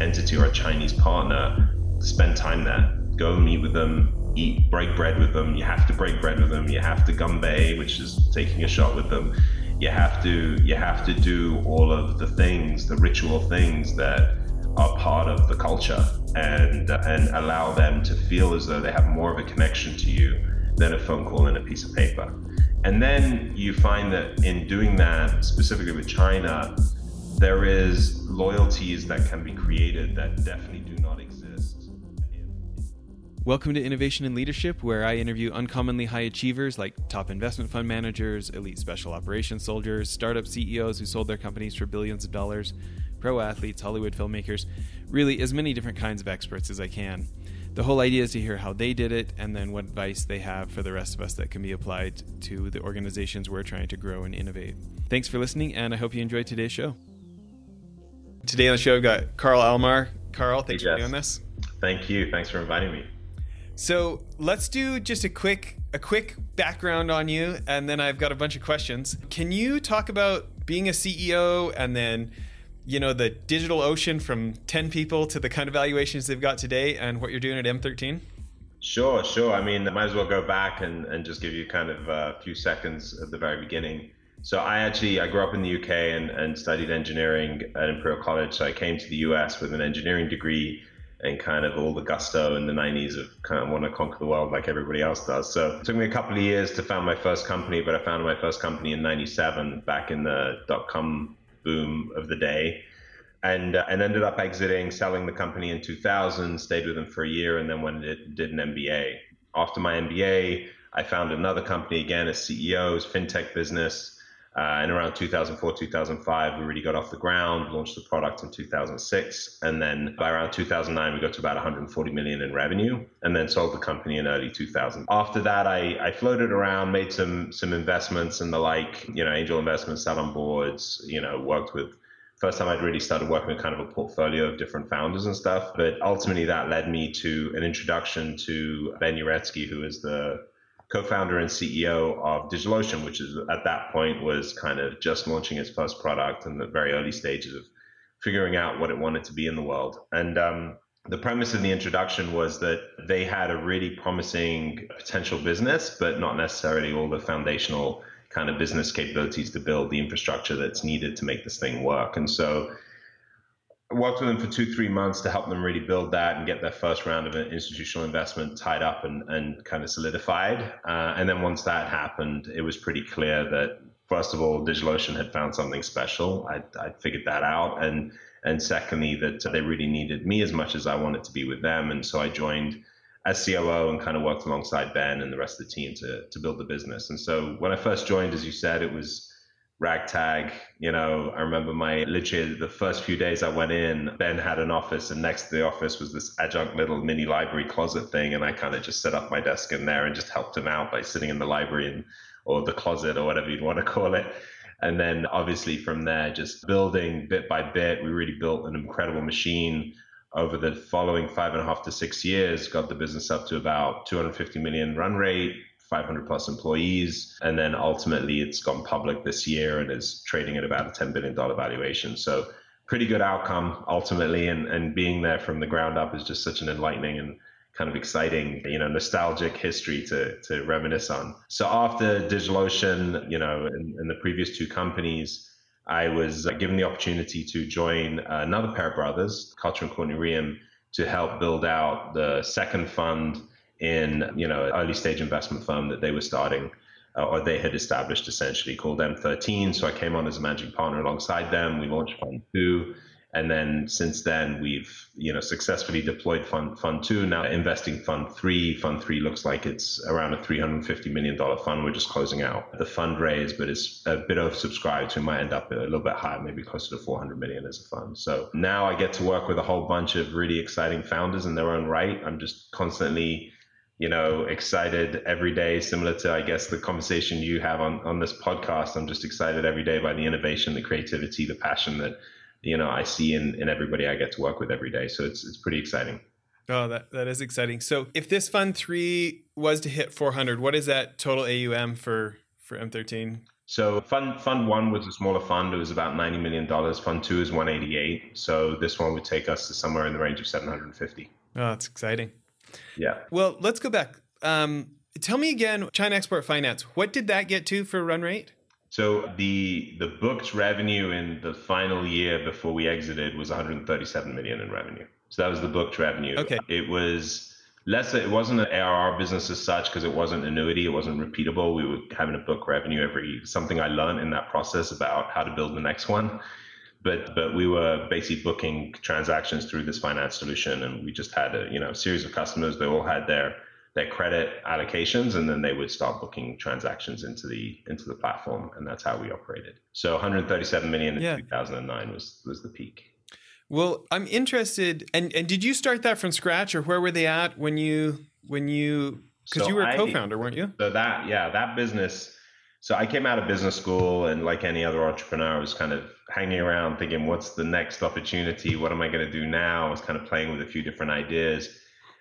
entity or a Chinese partner, spend time there. Go meet with them, eat, break bread with them. You have to break bread with them. You have to gumbe, which is taking a shot with them. You have to you have to do all of the things, the ritual things that are part of the culture, and and allow them to feel as though they have more of a connection to you than a phone call and a piece of paper. And then you find that in doing that, specifically with China, there is loyalties that can be created that definitely do not exist. Welcome to Innovation and Leadership, where I interview uncommonly high achievers like top investment fund managers, elite special operations soldiers, startup CEOs who sold their companies for billions of dollars, pro athletes, Hollywood filmmakers, really as many different kinds of experts as I can the whole idea is to hear how they did it and then what advice they have for the rest of us that can be applied to the organizations we're trying to grow and innovate. Thanks for listening, and I hope you enjoyed today's show. Today on the show, I've got Carl Alomar. Carl, thanks hey, for doing this. Thank you. Thanks for inviting me. So let's do just a quick a quick background on you, and then I've got a bunch of questions. Can you talk about being a CEO and then you know the DigitalOcean from 10 people to the kind of valuations they've got today and what you're doing at M13? Sure, sure. I mean, I might as well go back and, and just give you kind of a few seconds at the very beginning. So I actually I grew up in the UK and, and studied engineering at Imperial College. So I came to the US with an engineering degree and kind of all the gusto in the 90s of kind of want to conquer the world like everybody else does. So it took me a couple of years to found my first company, but I founded my first company in 97 back in the dot com boom of the day and uh, and ended up exiting, selling the company in 2000. Stayed with them for a year, and then went and did an MBA. After my MBA, I found another company again as CEOs, fintech business. Uh, and around 2004, 2005, we really got off the ground, launched the product in 2006. And then by around 2009, we got to about 140 million in revenue and then sold the company in early 2000. After that, I, I floated around, made some, some investments and the like, you know, angel investments, sat on boards, you know, worked with first time I'd really started working with kind of a portfolio of different founders and stuff. But ultimately, that led me to an introduction to Ben Uretsky, who is the co-founder and CEO of DigitalOcean, which is at that point was kind of just launching its first product in the very early stages of figuring out what it wanted to be in the world. And um, the premise of the introduction was that they had a really promising potential business, but not necessarily all the foundational kind of business capabilities to build the infrastructure that's needed to make this thing work. And so worked with them for two, three months to help them really build that and get their first round of institutional investment tied up and, and kind of solidified. Uh, and then once that happened, it was pretty clear that, first of all, DigitalOcean had found something special. I, I figured that out. And, and secondly, that they really needed me as much as I wanted to be with them. And so I joined as COO and kind of worked alongside Ben and the rest of the team to to build the business. And so when I first joined, as you said, it was ragtag. You know, I remember my literally the first few days I went in, Ben had an office, and next to the office was this adjunct little mini library closet thing, and I kind of just set up my desk in there and just helped him out by sitting in the library and or the closet or whatever you'd want to call it. And then obviously from there, just building bit by bit, we really built an incredible machine over the following five and a half to six years, got the business up to about 250 million run rate, 500 plus employees. And then ultimately it's gone public this year and is trading at about a $10 billion valuation. So pretty good outcome ultimately. And, and being there from the ground up is just such an enlightening and kind of exciting, you know, nostalgic history to, to reminisce on. So after DigitalOcean, you know, in, in the previous two companies, I was uh, given the opportunity to join another pair of brothers, Carter and Courtney Reum, to help build out the second fund in you know early stage investment firm that they were starting uh, or they had established essentially called M13. So I came on as a managing partner alongside them. We launched Fund Two. And then since then, we've you know successfully deployed Fund Fund Two. Now investing Fund Three. Fund Three looks like it's around a 350 million dollar fund. We're just closing out the fundraise, but it's a bit oversubscribed, so it might end up a little bit higher, maybe closer to 400 million as a fund. So now I get to work with a whole bunch of really exciting founders in their own right. I'm just constantly you know, excited every day, similar to, I guess, the conversation you have on, on this podcast. I'm just excited every day by the innovation, the creativity, the passion that you know I see in in everybody I get to work with every day. So it's it's pretty exciting. Oh, that that is exciting. So if this fund three was to hit 400, what is that total AUM for for M13? So fund fund one was a smaller fund. It was about ninety million dollars. Fund two is one eighty eight. So this one would take us to somewhere in the range of seven hundred and fifty. Oh, that's exciting. Yeah. Well, let's go back. Um, tell me again, China Export Finance. What did that get to for run rate? So the the booked revenue in the final year before we exited was 137 million in revenue. So that was the booked revenue. Okay. It was less. It wasn't an ARR business as such because it wasn't annuity. It wasn't repeatable. We were having to book revenue every something I learned in that process about how to build the next one. But but we were basically booking transactions through this finance solution, and we just had a you know series of customers. They all had their their credit allocations and then they would start booking transactions into the into the platform and that's how we operated so 137 million in yeah. 2009 was was the peak well i'm interested and and did you start that from scratch or where were they at when you when you because so you were a co-founder weren't you so that yeah that business so i came out of business school and like any other entrepreneur i was kind of hanging around thinking what's the next opportunity? What am i going to do now? I was kind of playing with a few different ideas.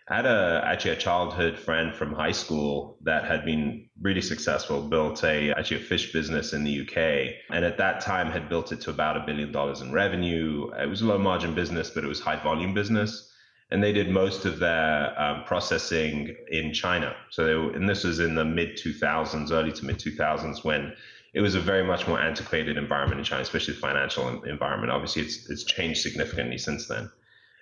I had a actually a childhood friend from high school that had been really successful, built a actually a fish business in the UK, and at that time had built it to about a billion dollars in revenue. It was a low margin business, but it was high volume business, and they did most of their um, processing in China. So they were, and this was in the mid 2000s, early to mid 2000s, when it was a very much more antiquated environment in China, especially the financial environment. Obviously, it's it's changed significantly since then.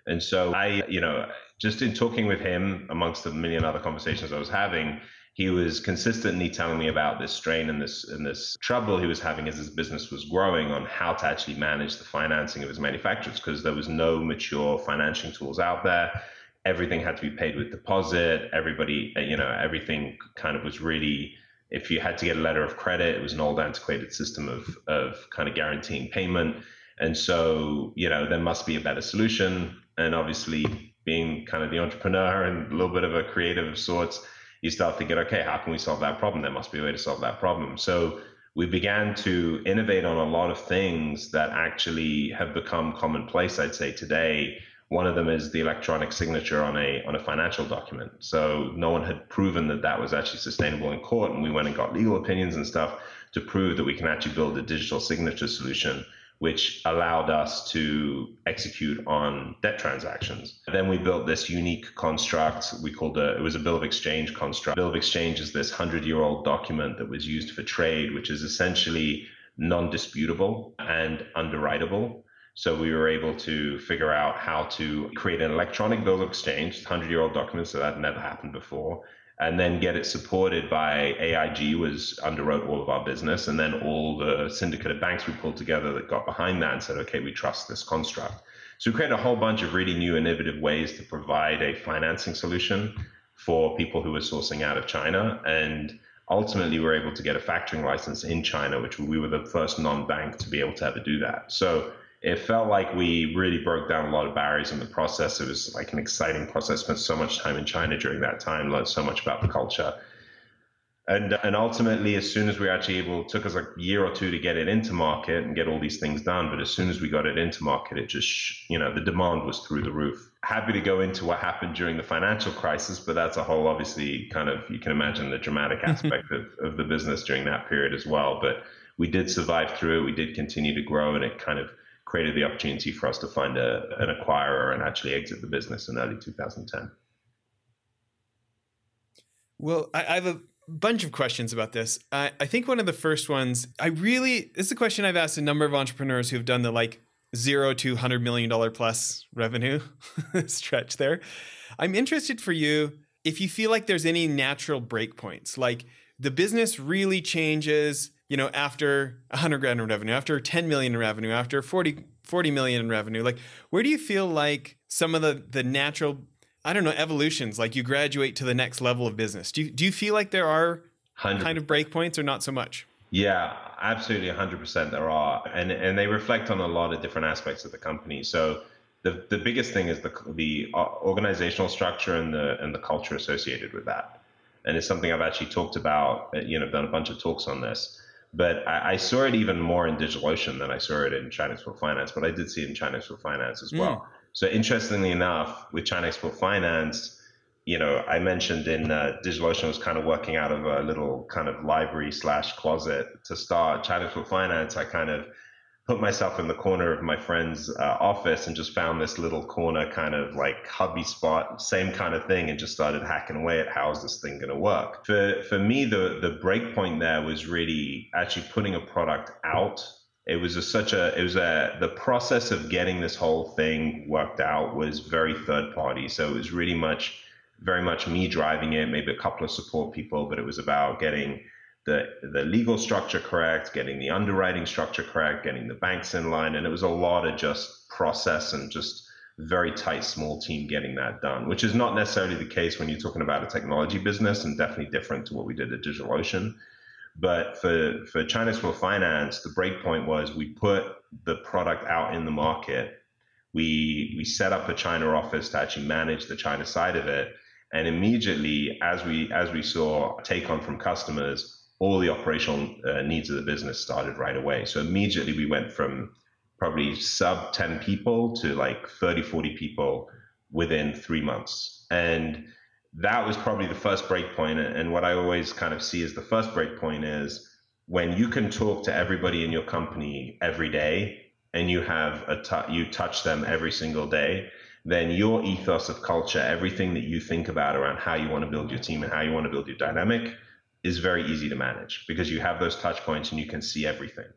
And so I, you know, just in talking with him amongst the million other conversations I was having, he was consistently telling me about this strain and this and this trouble he was having as his business was growing on how to actually manage the financing of his manufacturers because there was no mature financing tools out there. Everything had to be paid with deposit. Everybody, uh, you know, everything kind of was really if you had to get a letter of credit, it was an old antiquated system of of kind of guaranteeing payment. And so, you know, there must be a better solution. And obviously, being kind of the entrepreneur and a little bit of a creative of sorts, you start thinking, okay, how can we solve that problem? There must be a way to solve that problem. So we began to innovate on a lot of things that actually have become commonplace, I'd say today. One of them is the electronic signature on a on a financial document. So no one had proven that that was actually sustainable in court, and we went and got legal opinions and stuff to prove that we can actually build a digital signature solution which allowed us to execute on debt transactions. Then we built this unique construct we called it was a bill of exchange construct. Bill of exchange is this 100-year-old document that was used for trade, which is essentially non-disputable and underwritable. So we were able to figure out how to create an electronic bill of exchange, 100-year-old document, so that never happened before and then get it supported by AIG was underwrote all of our business. And then all the syndicate of banks we pulled together that got behind that and said okay we trust this construct. So we created a whole bunch of really new innovative ways to provide a financing solution for people who were sourcing out of China. And ultimately we were able to get a factoring license in China which we were the first non-bank to be able to ever do that. So it felt like we really broke down a lot of barriers in the process. It was like an exciting process. Spent so much time in China during that time, learned so much about the culture. And, and ultimately, as soon as we were actually able, it took us a year or two to get it into market and get all these things done. But as soon as we got it into market, it just, you know, the demand was through the roof. Happy to go into what happened during the financial crisis, but that's a whole, obviously, kind of, you can imagine the dramatic aspect of, of the business during that period as well. But we did survive through it. We did continue to grow, and it kind of created the opportunity for us to find a, an acquirer and actually exit the business in early 2010. Well, I, I have a bunch of questions about this. I, I think one of the first ones, I really, this is a question I've asked a number of entrepreneurs who've done the like zero to $100 million plus revenue stretch there. I'm interested for you if you feel like there's any natural breakpoints, like the business really changes you know, after 100 grand in revenue, after 10 million in revenue, after 40, 40 million in revenue, like where do you feel like some of the the natural, I don't know, evolutions, like you graduate to the next level of business? Do you, do you feel like there are 100%. kind of breakpoints or not so much? Yeah, absolutely 100% there are. And, and they reflect on a lot of different aspects of the company. So the, the biggest thing is the, the uh, organizational structure and the, and the culture associated with that. And it's something I've actually talked about, you know, done a bunch of talks on this but I, I, saw it even more in DigitalOcean than I saw it in China Export Finance, but I did see it in China Export Finance as well. Mm. So interestingly enough, with China Export Finance, you know, I mentioned in uh, DigitalOcean was kind of working out of a little kind of library slash closet to start China Export Finance. I kind of put myself in the corner of my friend's uh, office and just found this little corner kind of like hubby spot, same kind of thing, and just started hacking away at how is this thing going to work. For for me, the the break point there was really actually putting a product out. It was a, such a it was a the process of getting this whole thing worked out was very third party. So it was really much very much me driving it, maybe a couple of support people, but it was about getting the the legal structure correct, getting the underwriting structure correct, getting the banks in line, and it was a lot of just process and just very tight small team getting that done, which is not necessarily the case when you're talking about a technology business, and definitely different to what we did at DigitalOcean. But for for China Export Finance, the breakpoint was we put the product out in the market. We we set up a China office to actually manage the China side of it. And immediately, as we as we saw take on from customers, all the operational uh, needs of the business started right away. So immediately we went from probably sub 10 people to like 30, 40 people within three months. And that was probably the first breakpoint. And what I always kind of see as the first breakpoint is when you can talk to everybody in your company every day and you have a t- you touch them every single day, then your ethos of culture, everything that you think about around how you want to build your team and how you want to build your dynamic is very easy to manage because you have those touch points and you can see everything.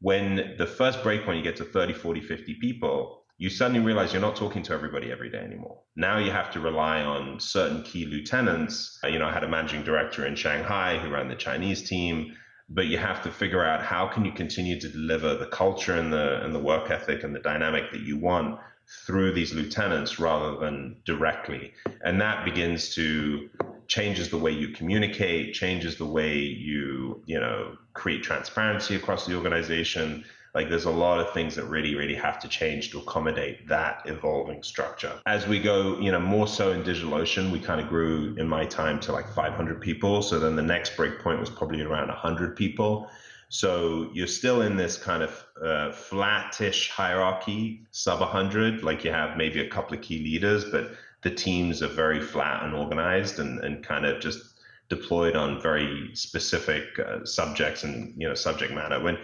When the first break you get to 30, 40, 50 people, you suddenly realize you're not talking to everybody every day anymore. Now you have to rely on certain key lieutenants. Uh, you know, I had a managing director in Shanghai who ran the Chinese team, but you have to figure out how can you continue to deliver the culture and the and the work ethic and the dynamic that you want through these lieutenants rather than directly. And that begins to changes the way you communicate, changes the way you, you know, create transparency across the organization. Like there's a lot of things that really, really have to change to accommodate that evolving structure. As we go, you know, more so in DigitalOcean, we kind of grew in my time to like 500 people. So then the next breakpoint was probably around 100 people. So you're still in this kind of uh, flattish hierarchy, sub 100. Like you have maybe a couple of key leaders, but the teams are very flat and organized and, and kind of just deployed on very specific uh, subjects and you know subject matter. When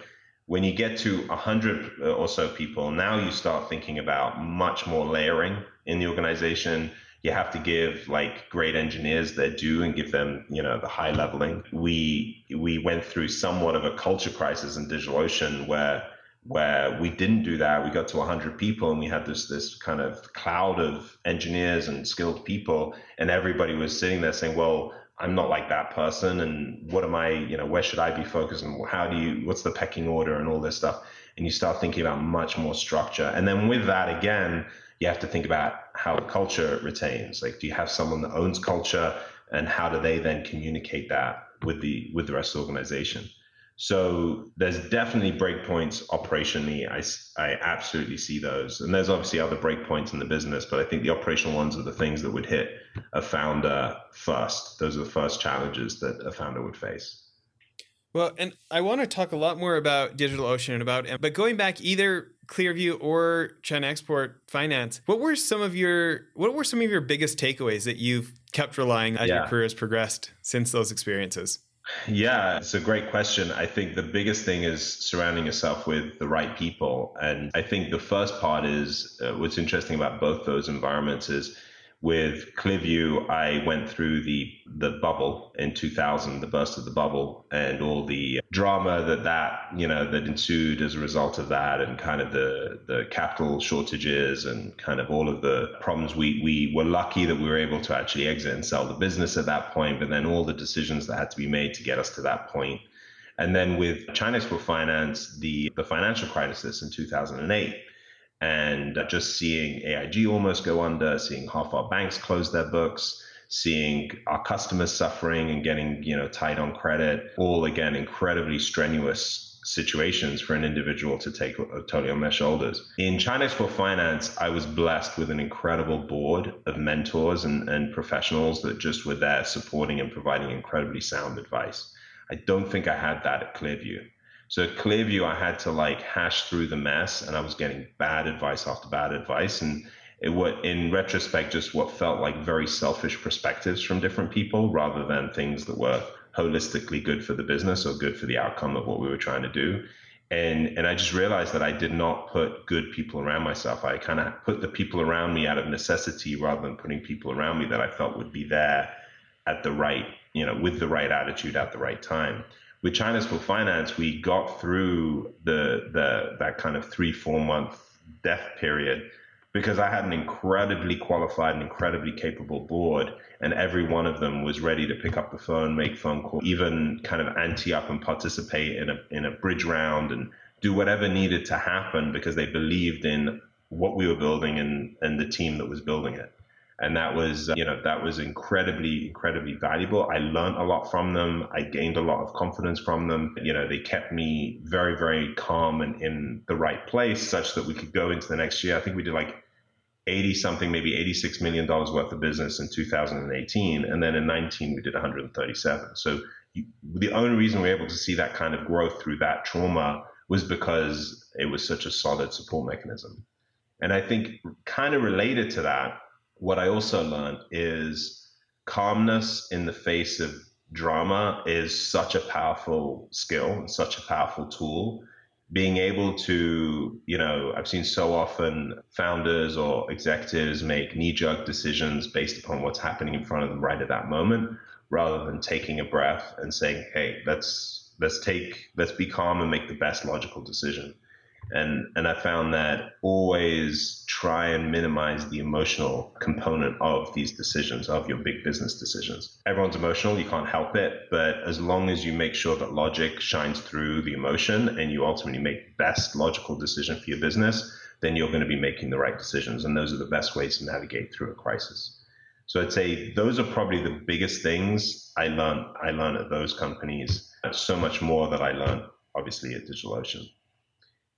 when you get to 100 or so people, now you start thinking about much more layering in the organization. You have to give like great engineers their due and give them, you know, the high leveling. We we went through somewhat of a culture crisis in DigitalOcean where where we didn't do that. We got to 100 people and we had this this kind of cloud of engineers and skilled people, and everybody was sitting there saying, "Well, I'm not like that person, and what am I? You know, where should I be focused? And how do you? What's the pecking order and all this stuff?" And you start thinking about much more structure, and then with that again, you have to think about how the culture retains. Like, do you have someone that owns culture, and how do they then communicate that with the with the rest of the organization? So there's definitely breakpoints operationally. I, I absolutely see those. And there's obviously other breakpoints in the business, but I think the operational ones are the things that would hit a founder first. Those are the first challenges that a founder would face. Well, and I want to talk a lot more about DigitalOcean and about, but going back either Clearview or China Export Finance, what were some of your what were some of your biggest takeaways that you've kept relying as yeah. your career has progressed since those experiences? Yeah, it's a great question. I think the biggest thing is surrounding yourself with the right people. And I think the first part is uh, what's interesting about both those environments is with Clearview, I went through the the bubble in 2000, the burst of the bubble, and all the drama that that you know that ensued as a result of that, and kind of the the capital shortages and kind of all of the problems. We we were lucky that we were able to actually exit and sell the business at that point, but then all the decisions that had to be made to get us to that point. And then with China Export Finance, the the financial crisis in 2008 and uh, just seeing AIG almost go under, seeing half our banks close their books, seeing our customers suffering and getting you know tight on credit, all again incredibly strenuous situations for an individual to take totally on their shoulders. In China Export Finance, I was blessed with an incredible board of mentors and, and professionals that just were there supporting and providing incredibly sound advice. I don't think I had that at Clearview. So at Clearview, I had to like hash through the mess and I was getting bad advice after bad advice. And it would in retrospect just what felt like very selfish perspectives from different people rather than things that were holistically good for the business or good for the outcome of what we were trying to do and and I just realized that I did not put good people around myself. I kind of put the people around me out of necessity rather than putting people around me that I felt would be there at the right, you know, with the right attitude at the right time. With China Export Finance, we got through the the that kind of three four month death period because I had an incredibly qualified and incredibly capable board, and every one of them was ready to pick up the phone, make phone calls, even kind of ante up and participate in a in a bridge round and do whatever needed to happen because they believed in what we were building and and the team that was building it. And that was, uh, you know, that was incredibly, incredibly valuable. I learned a lot from them. I gained a lot of confidence from them. You know, they kept me very, very calm and in the right place such that we could go into the next year. I think we did like 80 something, maybe 86 million dollars worth of business in 2018, and then in 19 we did 137. So you, the only reason we were able to see that kind of growth through that trauma was because it was such a solid support mechanism. And I think kind of related to that, what I also learned is calmness in the face of drama is such a powerful skill, and such a powerful tool. Being able to, you know, I've seen so often founders or executives make knee jerk decisions based upon what's happening in front of them right at that moment, rather than taking a breath and saying, hey, let's let's take let's be calm and make the best logical decision and and I found that always try and minimize the emotional component of these decisions of your big business decisions. Everyone's emotional, you can't help it, but as long as you make sure that logic shines through the emotion and you ultimately make the best logical decision for your business, then you're going to be making the right decisions and those are the best ways to navigate through a crisis. So I'd say those are probably the biggest things I learned I learned at those companies. So much more that I learned obviously at DigitalOcean.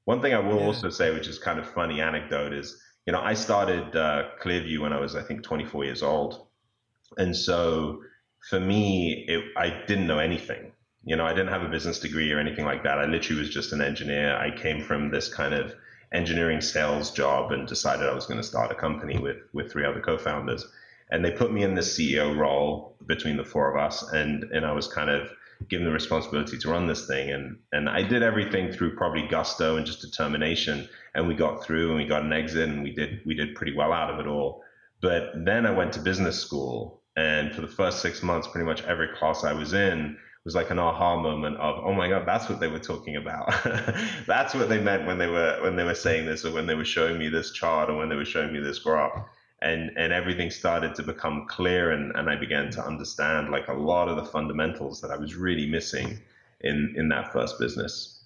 One thing I will yeah. also say, which is kind of funny anecdote, is you know I started uh, Clearview when I was I think 24 years old, and so for me, it, I didn't know anything. You know, I didn't have a business degree or anything like that. I literally was just an engineer. I came from this kind of engineering sales job and decided I was going to start a company with with three other co-founders. And they put me in the CEO role between the four of us, and and I was kind of given the responsibility to run this thing. And and I did everything through probably gusto and just determination. And we got through and we got an exit and we did we did pretty well out of it all. But then I went to business school and for the first six months, pretty much every class I was in was like an aha moment of, oh my God, that's what they were talking about. that's what they meant when they were when they were saying this or when they were showing me this chart or when they were showing me this graph and and everything started to become clear and, and I began to understand like a lot of the fundamentals that I was really missing in in that first business.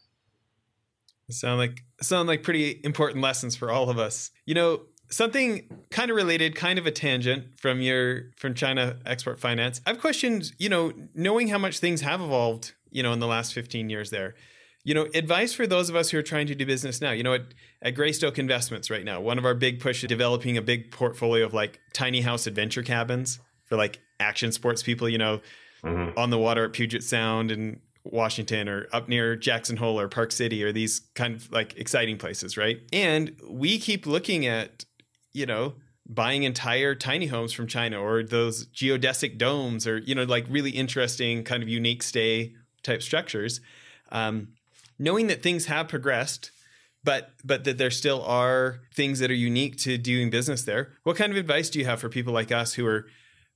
Sound like sound like pretty important lessons for all of us. You know, something kind of related, kind of a tangent from your from China export finance. I've questioned, you know, knowing how much things have evolved, you know, in the last 15 years there you know, advice for those of us who are trying to do business now. You know, at, at Greystoke Investments right now, one of our big pushes developing a big portfolio of like tiny house adventure cabins for like action sports people, you know, mm-hmm. on the water at Puget Sound and Washington or up near Jackson Hole or Park City or these kind of like exciting places, right? And we keep looking at, you know, buying entire tiny homes from China or those geodesic domes or, you know, like really interesting kind of unique stay type structures. Um, knowing that things have progressed but but that there still are things that are unique to doing business there what kind of advice do you have for people like us who are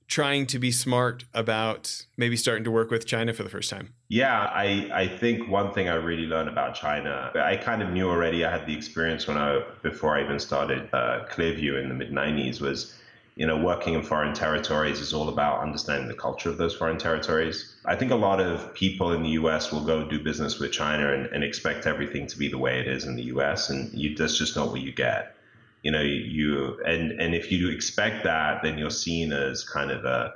trying to be smart about maybe starting to work with china for the first time? Yeah i i think one thing i really learned about china i kind of knew already i had the experience when i before i even started uh, clearview in the mid 90s was you know, working in foreign territories is all about understanding the culture of those foreign territories. I think a lot of people in the US will go do business with China and, and expect everything to be the way it is in the US, and you, that's just not what you get. You know, you and and if you expect that, then you're seen as kind of a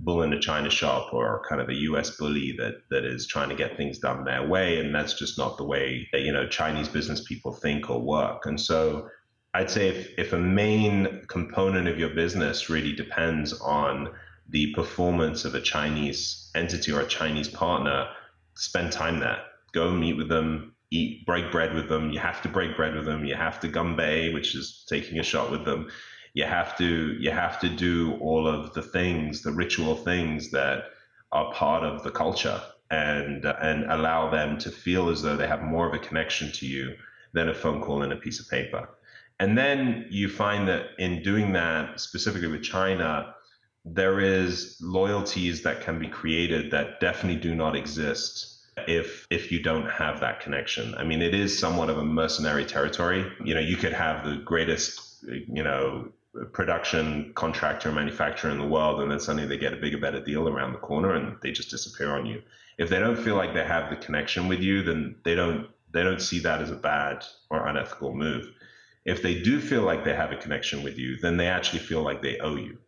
bull in a china shop or kind of a US bully that that is trying to get things done their way, and that's just not the way that you know Chinese business people think or work. And so I'd say if, if a main component of your business really depends on the performance of a Chinese entity or a Chinese partner, spend time there. Go meet with them, eat, break bread with them. You have to break bread with them. You have to gumbe, which is taking a shot with them. You have to you have to do all of the things, the ritual things that are part of the culture, and and allow them to feel as though they have more of a connection to you than a phone call and a piece of paper. And then you find that in doing that, specifically with China, there is loyalties that can be created that definitely do not exist if if you don't have that connection. I mean, it is somewhat of a mercenary territory. You know, you could have the greatest, you know, production contractor manufacturer in the world, and then suddenly they get a bigger, better deal around the corner, and they just disappear on you. If they don't feel like they have the connection with you, then they don't they don't see that as a bad or unethical move. If they do feel like they have a connection with you, then they actually feel like they owe you.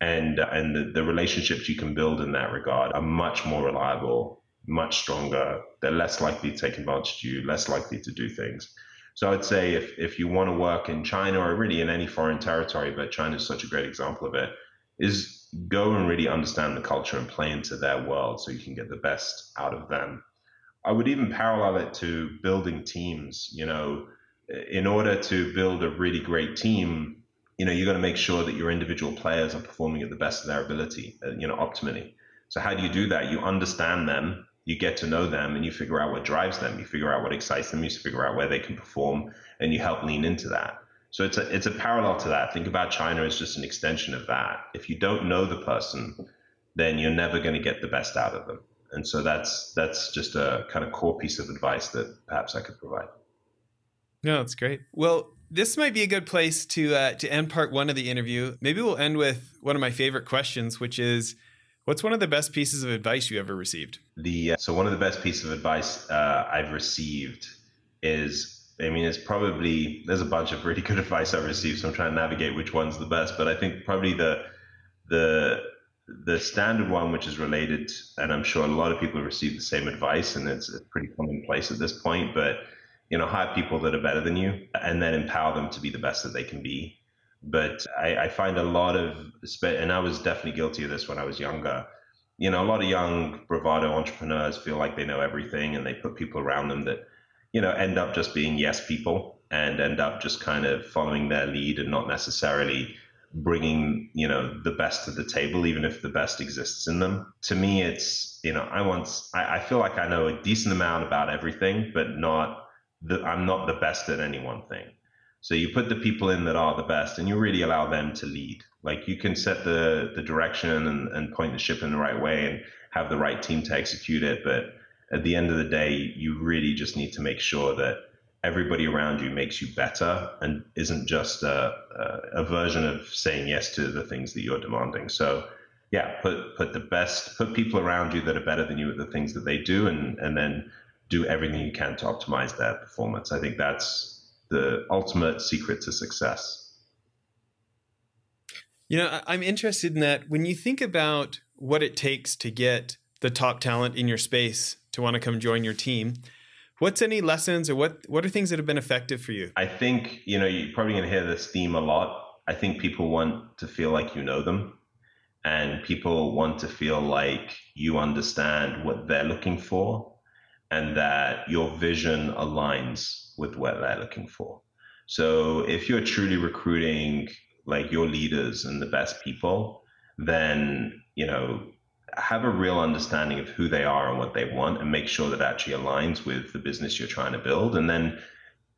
And, and the, the relationships you can build in that regard are much more reliable, much stronger. They're less likely to take advantage of you, less likely to do things. So I'd say if, if you want to work in China or really in any foreign territory, but China is such a great example of it, is go and really understand the culture and play into their world so you can get the best out of them. I would even parallel it to building teams. You know, in order to build a really great team, you know, you got to make sure that your individual players are performing at the best of their ability, uh, you know, optimally. So how do you do that? You understand them, you get to know them, and you figure out what drives them. You figure out what excites them. You figure out where they can perform, and you help lean into that. So it's a it's a parallel to that. Think about China as just an extension of that. If you don't know the person, then you're never going to get the best out of them. And so that's that's just a kind of core piece of advice that perhaps I could provide. No, that's great. Well, this might be a good place to uh, to end part one of the interview. Maybe we'll end with one of my favorite questions, which is, what's one of the best pieces of advice you ever received? The uh, so one of the best pieces of advice uh, I've received is. I mean, it's probably there's a bunch of really good advice I've received, so I'm trying to navigate which one's the best. But I think probably the the the standard one, which is related, and I'm sure a lot of people have received the same advice, and it's pretty commonplace at this point. But you know, hire people that are better than you, and then empower them to be the best that they can be. But I, I find a lot of, and I was definitely guilty of this when I was younger. You know, a lot of young bravado entrepreneurs feel like they know everything, and they put people around them that, you know, end up just being yes people and end up just kind of following their lead and not necessarily bringing you know the best to the table even if the best exists in them to me it's you know i want I, I, feel like i know a decent amount about everything but not the, i'm not the best at any one thing so you put the people in that are the best and you really allow them to lead like you can set the the direction and, and point the ship in the right way and have the right team to execute it but at the end of the day you really just need to make sure that everybody around you makes you better and isn't just a, a, a, version of saying yes to the things that you're demanding. So, yeah, put put the best, put people around you that are better than you at the things that they do, and and then do everything you can to optimize their performance. I think that's the ultimate secret to success. You know, I'm interested in that. When you think about what it takes to get the top talent in your space to want to come join your team, What's any lessons or what what are things that have been effective for you? I think, you know, you're probably going to hear this theme a lot. I think people want to feel like you know them and people want to feel like you understand what they're looking for and that your vision aligns with what they're looking for. So if you're truly recruiting like your leaders and the best people, then, you know, have a real understanding of who they are and what they want and make sure that actually aligns with the business you're trying to build and then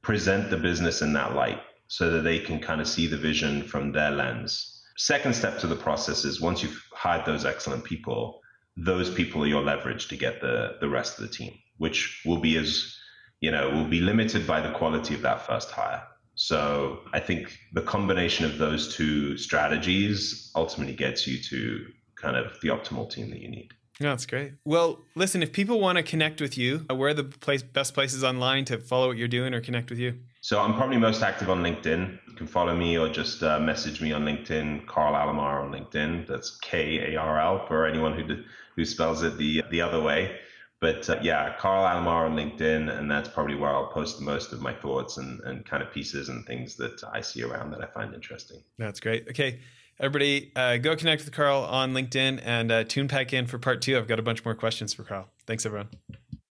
present the business in that light so that they can kind of see the vision from their lens second step to the process is once you've hired those excellent people those people are your leverage to get the the rest of the team which will be as you know will be limited by the quality of that first hire so i think the combination of those two strategies ultimately gets you to kind of the optimal team that you need. Yeah, that's great. Well, listen, if people want to connect with you, uh, where are the place, best places online to follow what you're doing or connect with you? So I'm probably most active on LinkedIn. You can follow me or just uh, message me on LinkedIn, Carl Alomar on LinkedIn. That's K A R L for anyone who who spells it the the other way. But uh, yeah, Carl Alomar on LinkedIn, and that's probably where I'll post most of my thoughts and, and kind of pieces and things that I see around that I find interesting. That's great. Okay. Everybody, uh, go connect with Carl on LinkedIn and uh, tune back in for part two. I've got a bunch more questions for Carl. Thanks, everyone.